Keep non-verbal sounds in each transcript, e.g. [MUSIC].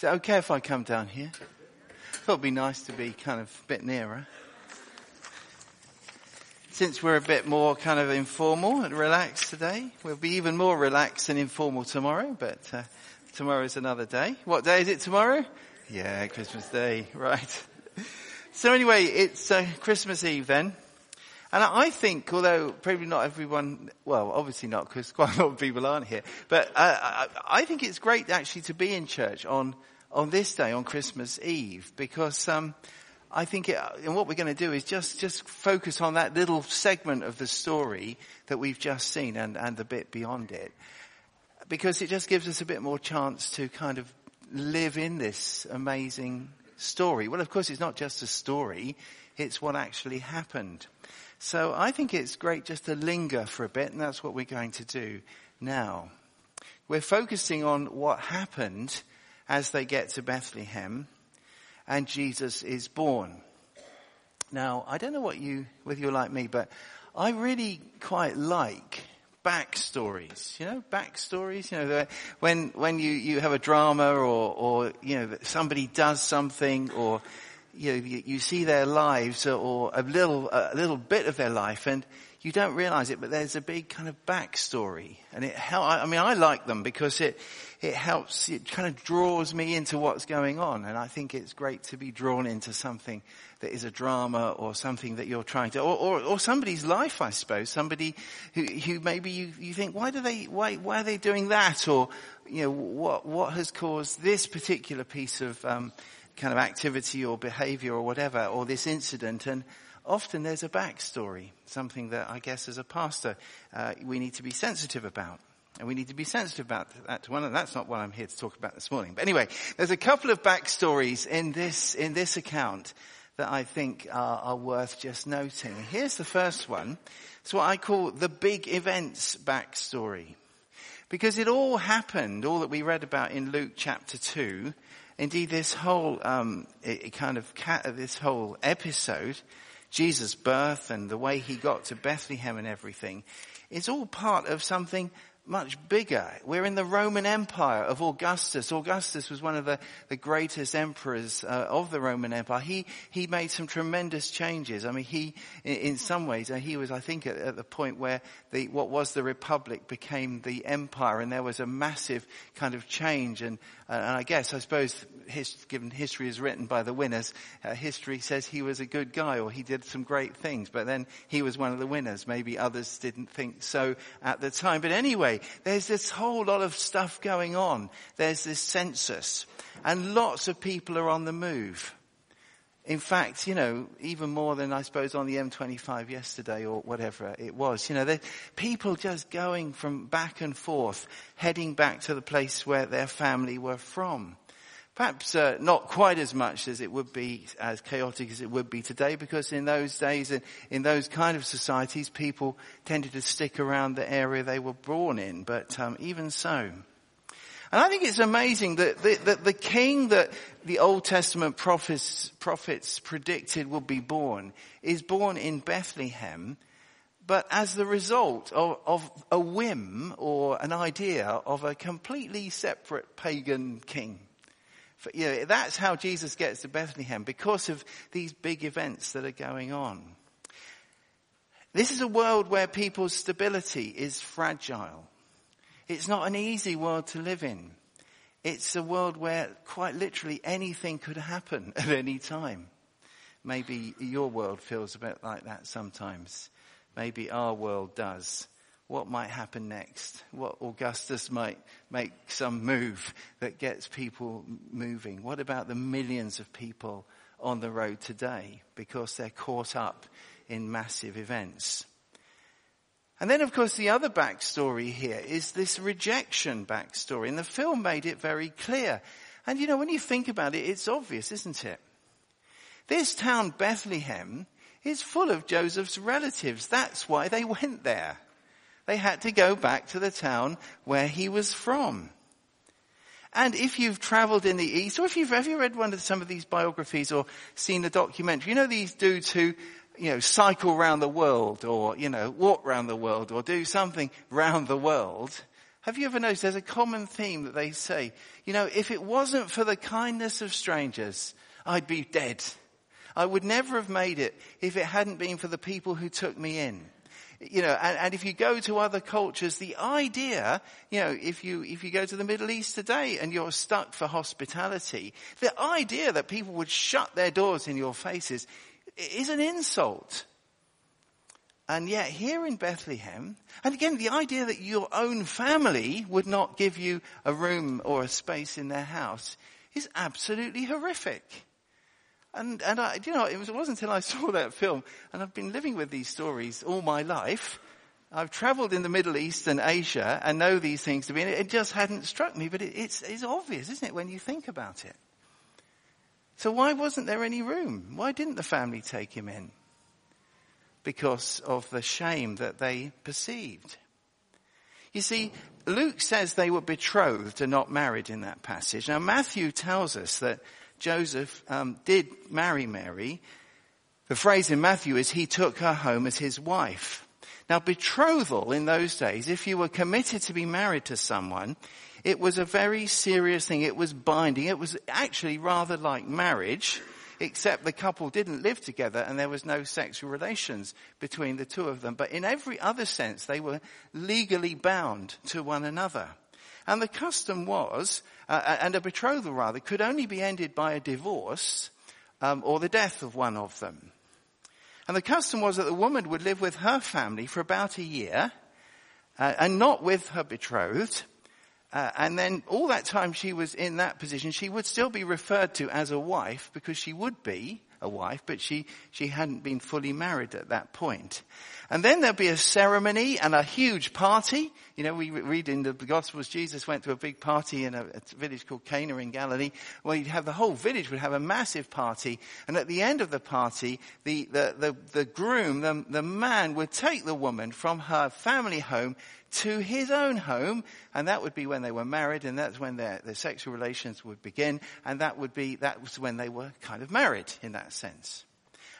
Is it okay if I come down here? I Thought it'd be nice to be kind of a bit nearer. Since we're a bit more kind of informal and relaxed today, we'll be even more relaxed and informal tomorrow, but uh, tomorrow's another day. What day is it tomorrow? Yeah, Christmas Day, [LAUGHS] right. So anyway, it's uh, Christmas Eve then. And I think, although probably not everyone, well, obviously not because [LAUGHS] quite a lot of people aren't here, but uh, I, I, think it's great actually to be in church on, on this day, on Christmas Eve, because, um, I think it, and what we're going to do is just, just focus on that little segment of the story that we've just seen and, and the bit beyond it. Because it just gives us a bit more chance to kind of live in this amazing story. Well, of course, it's not just a story. It's what actually happened. So I think it's great just to linger for a bit, and that's what we're going to do now. We're focusing on what happened as they get to Bethlehem and Jesus is born. Now, I don't know what you, whether you're like me, but I really quite like backstories, you know, backstories, you know, when, when you, you have a drama or, or, you know, somebody does something or, you know, you, you see their lives or a little, a little bit of their life and you don't realize it, but there's a big kind of backstory and it help, I mean, I like them because it, it helps, it kind of draws me into what's going on and I think it's great to be drawn into something that is a drama or something that you're trying to, or, or, or somebody's life, I suppose, somebody who, who maybe you, you think, why do they, why, why are they doing that? Or, you know, what, what has caused this particular piece of, um, kind of activity or behavior or whatever, or this incident, and often there's a backstory, something that I guess as a pastor uh, we need to be sensitive about. And we need to be sensitive about that to one, and that's not what I'm here to talk about this morning. But anyway, there's a couple of backstories in this, in this account that I think are, are worth just noting. Here's the first one. It's what I call the big events backstory. Because it all happened, all that we read about in Luke chapter 2, Indeed, this whole um, kind of this whole episode, Jesus' birth and the way he got to Bethlehem and everything, is all part of something much bigger. We're in the Roman Empire of Augustus. Augustus was one of the, the greatest emperors uh, of the Roman Empire. He, he made some tremendous changes. I mean, he, in, some ways, uh, he was, I think, at, at, the point where the, what was the Republic became the Empire and there was a massive kind of change. And, uh, and I guess, I suppose, his, given history is written by the winners, uh, history says he was a good guy or he did some great things, but then he was one of the winners. Maybe others didn't think so at the time. But anyway, there's this whole lot of stuff going on. There's this census and lots of people are on the move. In fact, you know, even more than I suppose on the M25 yesterday or whatever it was, you know, people just going from back and forth, heading back to the place where their family were from. Perhaps uh, not quite as much as it would be, as chaotic as it would be today, because in those days, in, in those kind of societies, people tended to stick around the area they were born in. But um, even so, and I think it's amazing that the, that the king that the Old Testament prophets, prophets predicted would be born is born in Bethlehem, but as the result of, of, a whim or an idea of a completely separate pagan king you know, that's how Jesus gets to Bethlehem because of these big events that are going on. This is a world where people's stability is fragile. It's not an easy world to live in. It's a world where quite literally anything could happen [LAUGHS] at any time. Maybe your world feels a bit like that sometimes. Maybe our world does what might happen next, what Augustus might make some move that gets people moving. What about the millions of people on the road today because they're caught up in massive events? And then of course the other backstory here is this rejection backstory and the film made it very clear. And you know, when you think about it, it's obvious, isn't it? This town, Bethlehem, is full of Joseph's relatives. That's why they went there. They had to go back to the town where he was from. And if you've traveled in the East, or if you've, ever read one of some of these biographies or seen the documentary, you know these dudes who, you know, cycle around the world or, you know, walk around the world or do something round the world. Have you ever noticed there's a common theme that they say, you know, if it wasn't for the kindness of strangers, I'd be dead. I would never have made it if it hadn't been for the people who took me in. You know, and, and if you go to other cultures, the idea, you know, if you, if you go to the Middle East today and you're stuck for hospitality, the idea that people would shut their doors in your faces is an insult. And yet here in Bethlehem, and again, the idea that your own family would not give you a room or a space in their house is absolutely horrific. And, and I, you know, it, was, it wasn't until I [LAUGHS] saw that film, and I've been living with these stories all my life. I've traveled in the Middle East and Asia and know these things to be, and it just hadn't struck me, but it, it's, it's obvious, isn't it, when you think about it? So why wasn't there any room? Why didn't the family take him in? Because of the shame that they perceived. You see, Luke says they were betrothed and not married in that passage. Now Matthew tells us that Joseph um, did marry Mary, the phrase in Matthew is he took her home as his wife. Now betrothal in those days, if you were committed to be married to someone, it was a very serious thing. It was binding. It was actually rather like marriage, except the couple didn't live together and there was no sexual relations between the two of them. But in every other sense, they were legally bound to one another. And the custom was, uh, and a betrothal rather, could only be ended by a divorce um, or the death of one of them. And the custom was that the woman would live with her family for about a year, uh, and not with her betrothed. Uh, and then all that time she was in that position, she would still be referred to as a wife because she would be a wife, but she, she hadn't been fully married at that point. And then there'd be a ceremony and a huge party. You know, we read in the Gospels, Jesus went to a big party in a, a village called Cana in Galilee, where you'd have the whole village would have a massive party. And at the end of the party, the, the, the, the groom, the, the man would take the woman from her family home to his own home, and that would be when they were married, and that's when their, their sexual relations would begin, and that would be, that was when they were kind of married in that sense.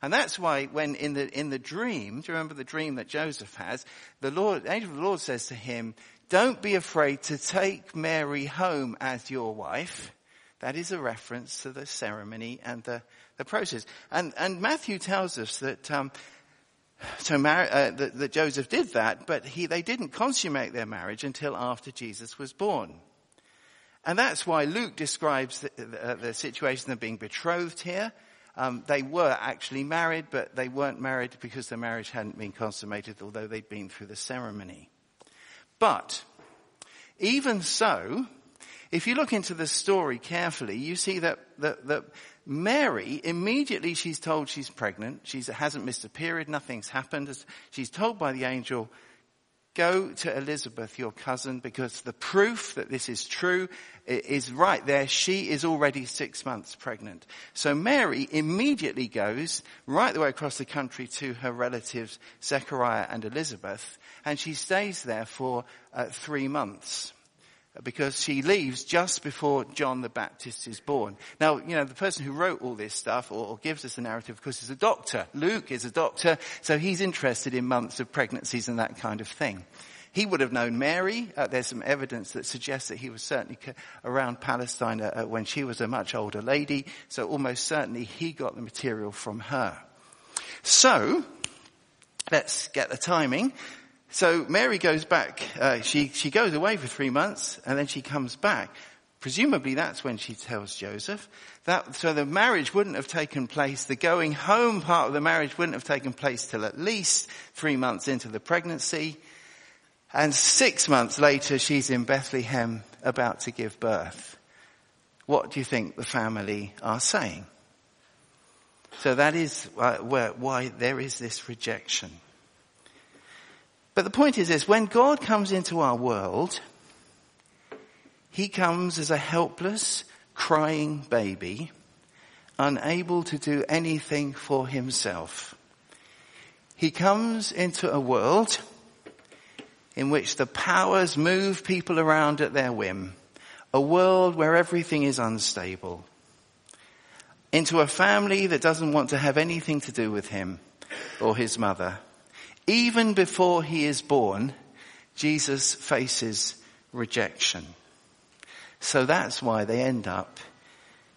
And that's why when in the, in the dream, do you remember the dream that Joseph has? The Lord, the angel of the Lord says to him, don't be afraid to take Mary home as your wife. That is a reference to the ceremony and the, the process. And, and Matthew tells us that, um, so mar- uh, that, that Joseph did that, but he, they didn't consummate their marriage until after Jesus was born. And that's why Luke describes the, the, the situation of being betrothed here. Um, they were actually married, but they weren't married because their marriage hadn't been consummated, although they'd been through the ceremony. But even so, if you look into the story carefully, you see that, that, that Mary, immediately she's told she's pregnant. She hasn't missed a period. Nothing's happened. She's told by the angel, go to Elizabeth, your cousin, because the proof that this is true is right there. She is already six months pregnant. So Mary immediately goes right the way across the country to her relatives, Zechariah and Elizabeth, and she stays there for uh, three months because she leaves just before John the Baptist is born. Now, you know, the person who wrote all this stuff or, or, gives us the narrative, of course, is a doctor. Luke is a doctor, so he's interested in months of pregnancies and that kind of thing. He would have known Mary. Uh, there's some evidence that suggests that he was certainly around Palestine uh, uh, when she was a much older lady, so almost certainly he got the material from her. So, let's get the timing. So Mary goes back, uh, she, she goes away for three months and then she comes back. Presumably that's when she tells Joseph. That, so the marriage wouldn't have taken place, the going home part of the marriage wouldn't have taken place till at least three months into the pregnancy. And six months later she's in Bethlehem about to give birth. What do you think the family are saying? So that is why there is this rejection. But the point is this, when God comes into our world, He comes as a helpless, crying baby, unable to do anything for Himself. He comes into a world in which the powers move people around at their whim, a world where everything is unstable, into a family that doesn't want to have anything to do with him or his mother. Even before he is born, Jesus faces rejection. So that's why they end up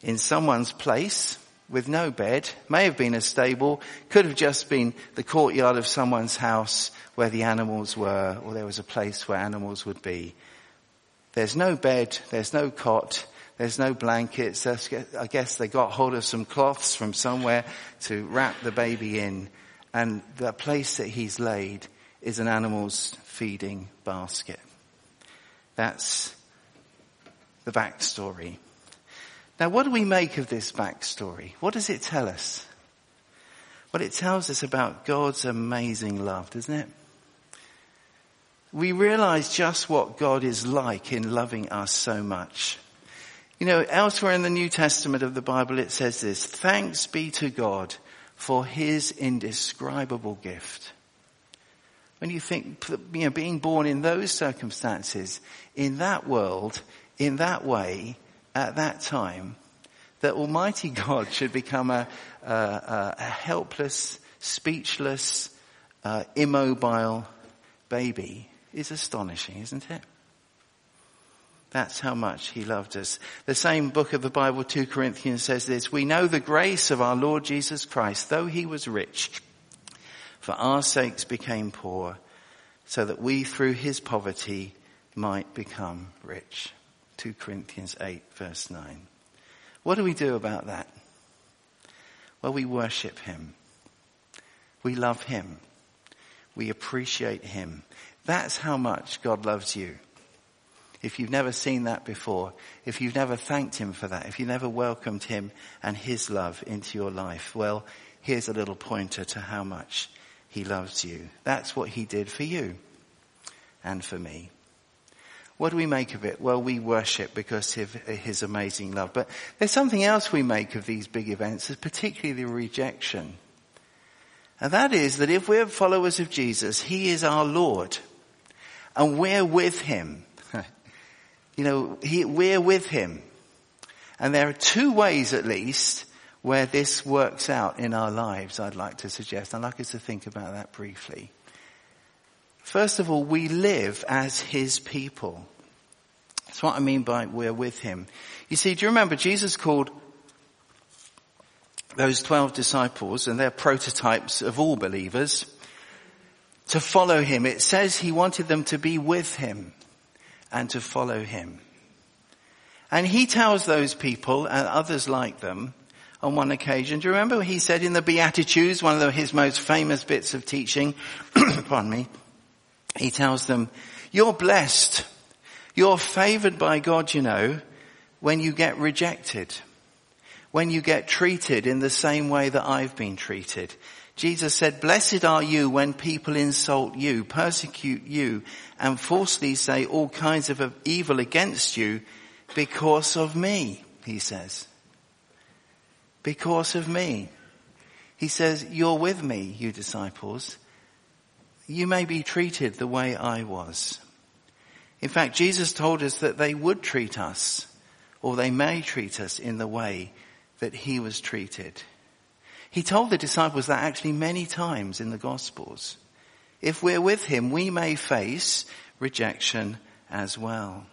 in someone's place with no bed, may have been a stable, could have just been the courtyard of someone's house where the animals were, or there was a place where animals would be. There's no bed, there's no cot, there's no blankets. I guess they got hold of some cloths from somewhere to wrap the baby in. And the place that he's laid is an animal's feeding basket. That's the backstory. Now what do we make of this backstory? What does it tell us? Well, it tells us about God's amazing love, doesn't it? We realize just what God is like in loving us so much. You know, elsewhere in the New Testament of the Bible it says this, thanks be to God for his indescribable gift. When you think, you know, being born in those circumstances, in that world, in that way, at that time that Almighty [LAUGHS] God should become a, a, a helpless, speechless, uh, immobile baby is astonishing, isn't it? That's how much he loved us. The same book of the Bible, 2 Corinthians says this, we know the grace of our Lord Jesus Christ, though he was rich, for our sakes became poor, so that we through his poverty might become rich. 2 Corinthians 8 verse 9. What do we do about that? Well, we worship Him. We love Him. We appreciate Him. That's how much God loves you. If you've never seen that before, if you've never thanked Him for that, if you never welcomed Him and His love into your life, well, here's a little pointer to how much He loves you. That's what He did for you and for me. What do we make of it? Well, we worship because of his amazing love. But there's something else we make of these big events, particularly the rejection. And that is that if we're followers of Jesus, he is our Lord. And we're with him. You know, he, we're with him. And there are two ways at least where this works out in our lives, I'd like to suggest. I'd like us to think about that briefly. First of all, we live as His people. That's what I mean by we're with Him. You see, do you remember Jesus called those 12 disciples and they're prototypes of all believers to follow Him. It says He wanted them to be with Him and to follow Him. And He tells those people and others like them on one occasion. Do you remember he said in the Beatitudes, one of his most famous bits of teaching, [CLEARS THROAT] pardon me, he tells them, you're blessed. You're favored by God, you know, when you get rejected. When you get treated in the same way that I've been treated. Jesus said, blessed are you when people insult you, persecute you, and falsely say all kinds of evil against you because of me, he says. Because of me. He says, you're with me, you disciples, you may be treated the way I was. In fact, Jesus told us that they would treat us, or they may treat us in the way that he was treated. He told the disciples that actually many times in the Gospels. If we're with him, we may face rejection as well.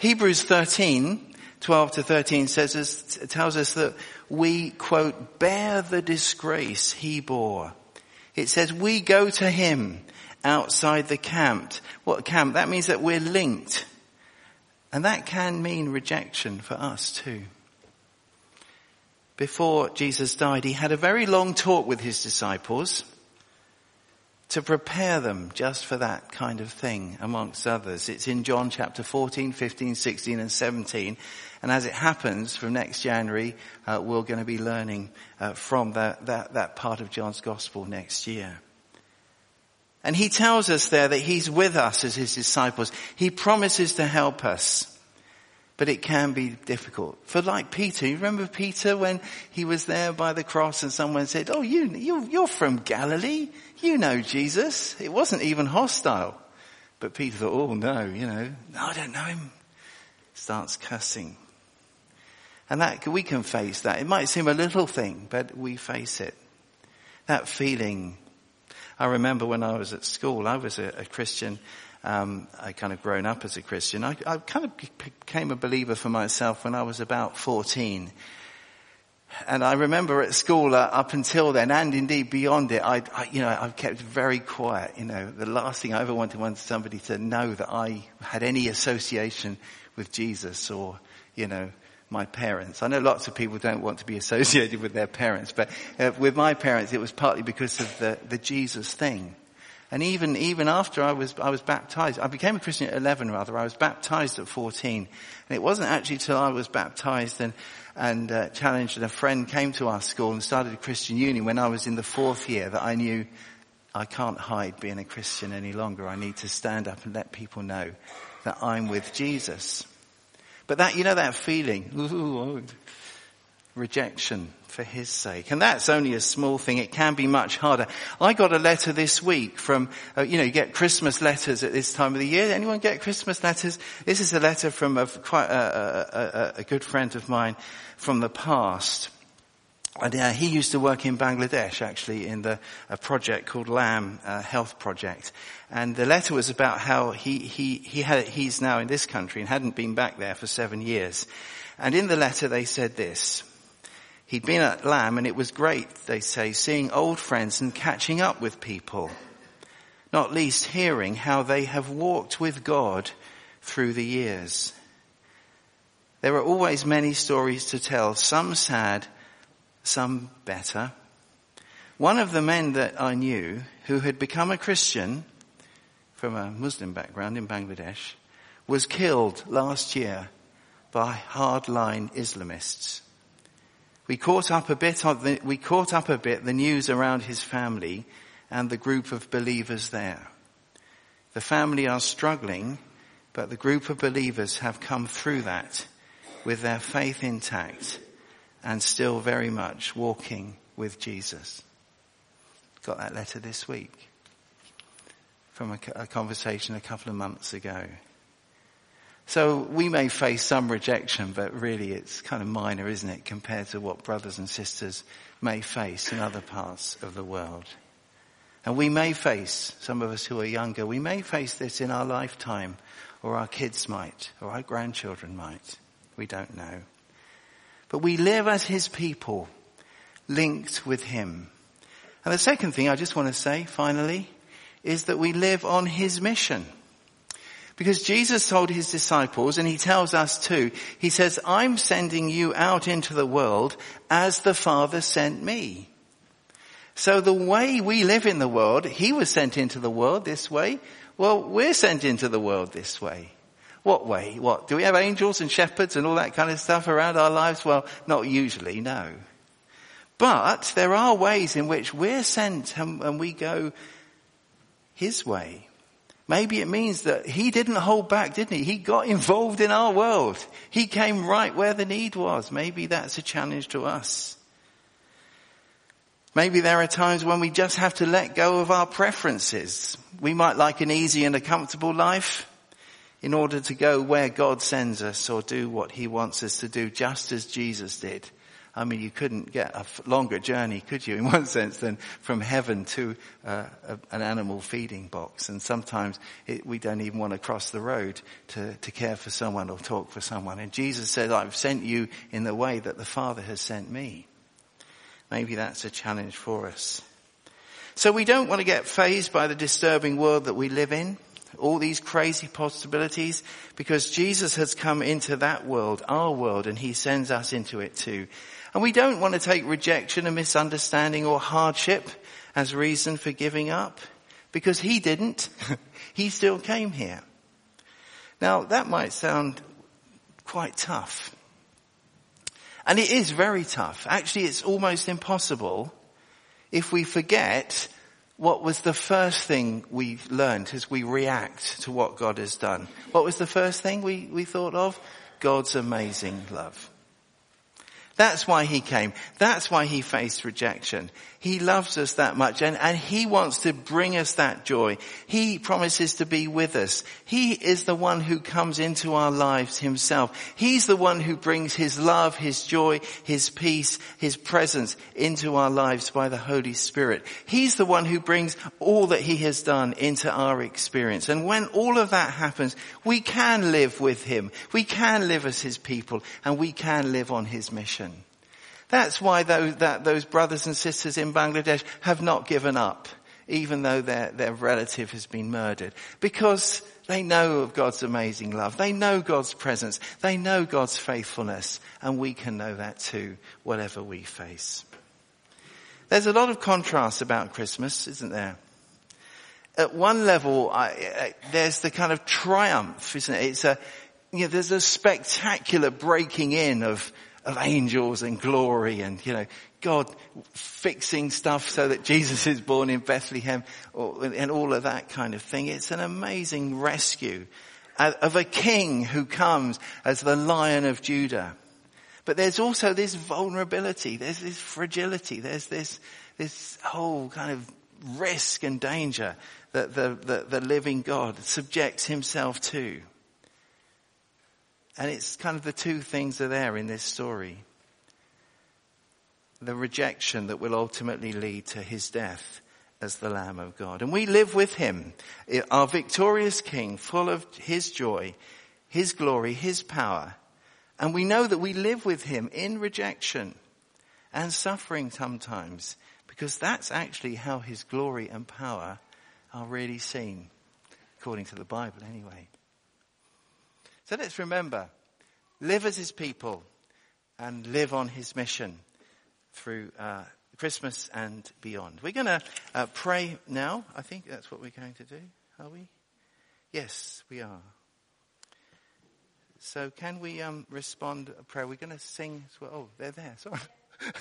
Hebrews 13, 12 to 13 says, tells us that we, quote, bear the disgrace he bore it says we go to him outside the camp. What camp? That means that we're linked. And that can mean rejection for us too. Before Jesus died, he had a very long talk with his disciples to prepare them just for that kind of thing amongst others. It's in John chapter 14, 15, 16 and 17. And as it happens from next January, uh, we're going to be learning uh, from that, that, that part of John's gospel next year. And he tells us there that he's with us as his disciples. He promises to help us. But it can be difficult. For like Peter, you remember Peter when he was there by the cross and someone said, oh, you, you, you're from Galilee. You know Jesus. It wasn't even hostile. But Peter thought, oh no, you know, no, I don't know him. Starts cussing. And that, we can face that. It might seem a little thing, but we face it. That feeling. I remember when I was at school, I was a, a Christian um, I kind of grown up as a Christian. I, I kind of became a believer for myself when I was about 14. And I remember at school uh, up until then, and indeed beyond it, I, I, you know, I kept very quiet. You know, the last thing I ever wanted was somebody to know that I had any association with Jesus or, you know, my parents. I know lots of people don't want to be associated with their parents, but uh, with my parents, it was partly because of the, the Jesus thing. And even, even after I was, I was baptized, I became a Christian at 11 rather, I was baptized at 14. And it wasn't actually till I was baptized and, and uh, challenged and a friend came to our school and started a Christian union when I was in the fourth year that I knew I can't hide being a Christian any longer. I need to stand up and let people know that I'm with Jesus. But that, you know that feeling, rejection for his sake. And that's only a small thing. It can be much harder. I got a letter this week from, uh, you know, you get Christmas letters at this time of the year. Anyone get Christmas letters? This is a letter from a, quite a, a, a good friend of mine from the past. And uh, he used to work in Bangladesh, actually, in the a project called Lamb uh, Health Project. And the letter was about how he he he had he's now in this country and hadn't been back there for seven years. And in the letter they said this: he'd been at Lamb and it was great, they say, seeing old friends and catching up with people. Not least hearing how they have walked with God through the years. There are always many stories to tell, some sad some better. One of the men that I knew who had become a Christian from a Muslim background in Bangladesh was killed last year by hardline Islamists. We caught up a bit the, we caught up a bit the news around his family and the group of believers there. The family are struggling, but the group of believers have come through that with their faith intact and still very much walking with Jesus. Got that letter this week from a, a, conversation a couple of months ago. So we may face some rejection, but really it's kind of minor, isn't it, compared to what brothers and sisters may face in other parts of the world. And we may face, some of us who are younger, we may face this in our lifetime, or our kids might, or our grandchildren might. We don't know. But we live as his people, linked with him. And the second thing I just want to say, finally, is that we live on his mission. Because Jesus told his disciples, and he tells us too, he says, I'm sending you out into the world as the Father sent me. So the way we live in the world, he was sent into the world this way. Well, we're sent into the world this way. What way? What? Do we have angels and shepherds and all that kind of stuff around our lives? Well, not usually, no. But there are ways in which we're sent and, we go his way. Maybe it means that he didn't hold back, didn't he? He got involved in our world. He came right where the need was. Maybe that's a challenge to us. Maybe there are times when we just have to let go of our preferences. We might like an easy and a comfortable life in order to go where God sends us or do what he wants us to do, just as Jesus did. I mean, you couldn't get a longer journey, could you, [LAUGHS] in one sense, than from heaven to uh, a, an animal feeding box. And sometimes it, we don't even want to cross the road to, to care for someone or talk for someone. And Jesus said, I've sent you in the way that the Father has sent me. Maybe that's a challenge for us. So we don't want to get fazed by the disturbing world that we live in all these crazy possibilities because Jesus has come into that world, our world, and he sends us into it too. And we don't want to take rejection and misunderstanding or hardship as reason for giving up because he didn't. [LAUGHS] he still came here. Now that might sound quite tough. And it is very tough. Actually, it's almost impossible if we forget what was the first thing we learned as we react to what God has done? What was the first thing we, we thought of? God's amazing love. That's why he came. That's why he faced rejection. He loves us that much and, and he wants to bring us that joy. He promises to be with us. He is the one who comes into our lives himself. He's the one who brings his love, his joy, his peace, his presence into our lives by the Holy Spirit. He's the one who brings all that he has done into our experience. And when all of that happens, we can live with him. We can live as his people and we can live on his mission. That's why those, that, those brothers and sisters in Bangladesh have not given up, even though their, their relative has been murdered. Because they know of God's amazing love. They know God's presence. They know God's faithfulness. And we can know that too, whatever we face. There's a lot of contrast about Christmas, isn't there? At one level, I, there's the kind of triumph, isn't it? It's a, you know, there's a spectacular breaking in of, of angels and glory and, you know, God fixing stuff so that Jesus is born in Bethlehem and all of that kind of thing. It's an amazing rescue of a king who comes as the lion of Judah. But there's also this vulnerability, there's this fragility, there's this, this whole kind of risk and danger that the, the, the living God subjects himself to. And it's kind of the two things are there in this story. The rejection that will ultimately lead to his death as the Lamb of God. And we live with him, our victorious King, full of his joy, his glory, his power. And we know that we live with him in rejection and suffering sometimes because that's actually how his glory and power are really seen, according to the Bible anyway. So let's remember, live as his people and live on his mission through uh, Christmas and beyond. We're going to uh, pray now. I think that's what we're going to do. Are we? Yes, we are. So can we um, respond a prayer? We're going to sing well. Oh, they're there. Sorry. [LAUGHS]